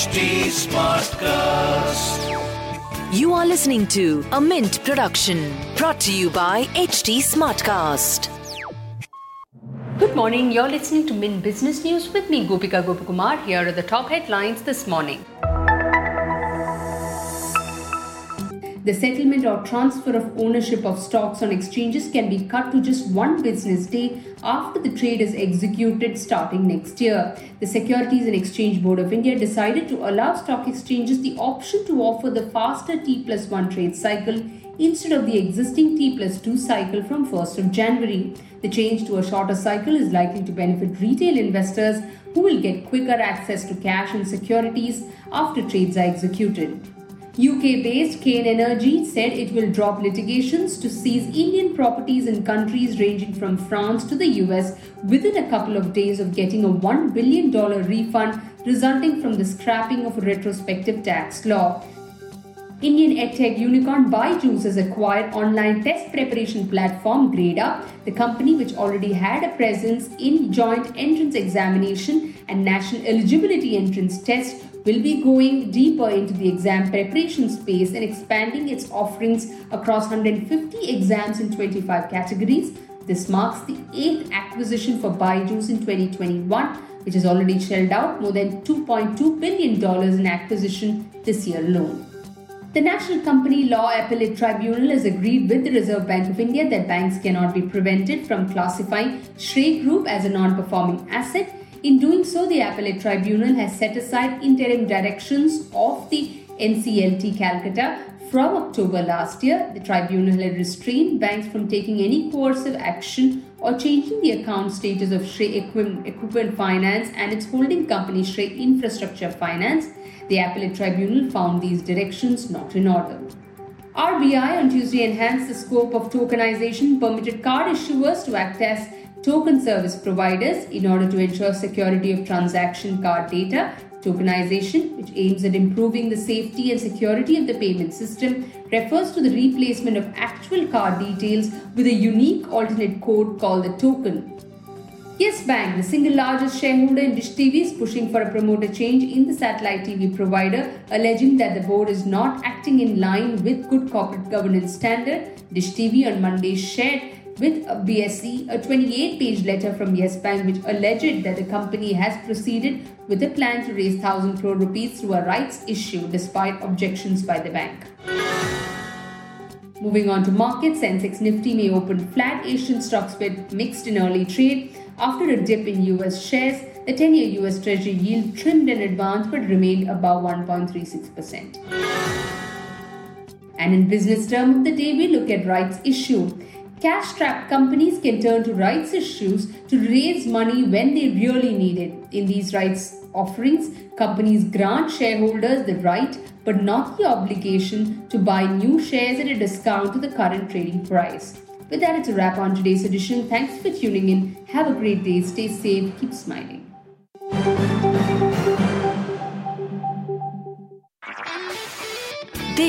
HT Smartcast. You are listening to a Mint production brought to you by HT Smartcast. Good morning. You're listening to Mint Business News with me, Gopika Gopakumar. Here are the top headlines this morning. The settlement or transfer of ownership of stocks on exchanges can be cut to just one business day after the trade is executed starting next year. The Securities and Exchange Board of India decided to allow stock exchanges the option to offer the faster T plus 1 trade cycle instead of the existing T plus 2 cycle from 1st of January. The change to a shorter cycle is likely to benefit retail investors who will get quicker access to cash and securities after trades are executed. UK based Cairn Energy said it will drop litigations to seize Indian properties in countries ranging from France to the US within a couple of days of getting a $1 billion refund resulting from the scrapping of a retrospective tax law. Indian edtech unicorn Byju's has acquired online test preparation platform GradeUp, the company which already had a presence in joint entrance examination and national eligibility entrance test will be going deeper into the exam preparation space and expanding its offerings across 150 exams in 25 categories. This marks the eighth acquisition for Byju's in 2021, which has already shelled out more than $2.2 billion in acquisition this year alone. The National Company Law Appellate Tribunal has agreed with the Reserve Bank of India that banks cannot be prevented from classifying Srei Group as a non performing asset. In doing so, the appellate tribunal has set aside interim directions of the NCLT Calcutta from October last year. The tribunal had restrained banks from taking any coercive action or changing the account status of Srei Equipment Finance and its holding company Srei Infrastructure Finance. The appellate tribunal found these directions not in order. RBI on Tuesday enhanced the scope of tokenization, permitted card issuers to act as token service providers in order to ensure security of transaction card data. Tokenization, which aims at improving the safety and security of the payment system, refers to the replacement of actual card details with a unique alternate code called the token. Yes Bank, the single largest shareholder in Dish TV, is pushing for a promoter change in the satellite TV provider, alleging that the board is not acting in line with good corporate governance standard. Dish TV on Monday shared with a BSE a 28 page letter from Yes Bank which alleged that the company has proceeded with a plan to raise 1000 crore rupees through a rights issue despite objections by the bank. Moving on to markets, Sensex Nifty may open flat Asian stocks with mixed in early trade after a dip in US shares. The 10 year US Treasury yield trimmed in advance but remained above 1.36%. And in business term of the day, we look at rights issue. Cash strapped companies can turn to rights issues to raise money when they really need it. In these rights offerings, companies grant shareholders the right but not the obligation to buy new shares at a discount to the current trading price. With that, it's a wrap on today's edition. Thanks for tuning in. Have a great day. Stay safe. Keep smiling.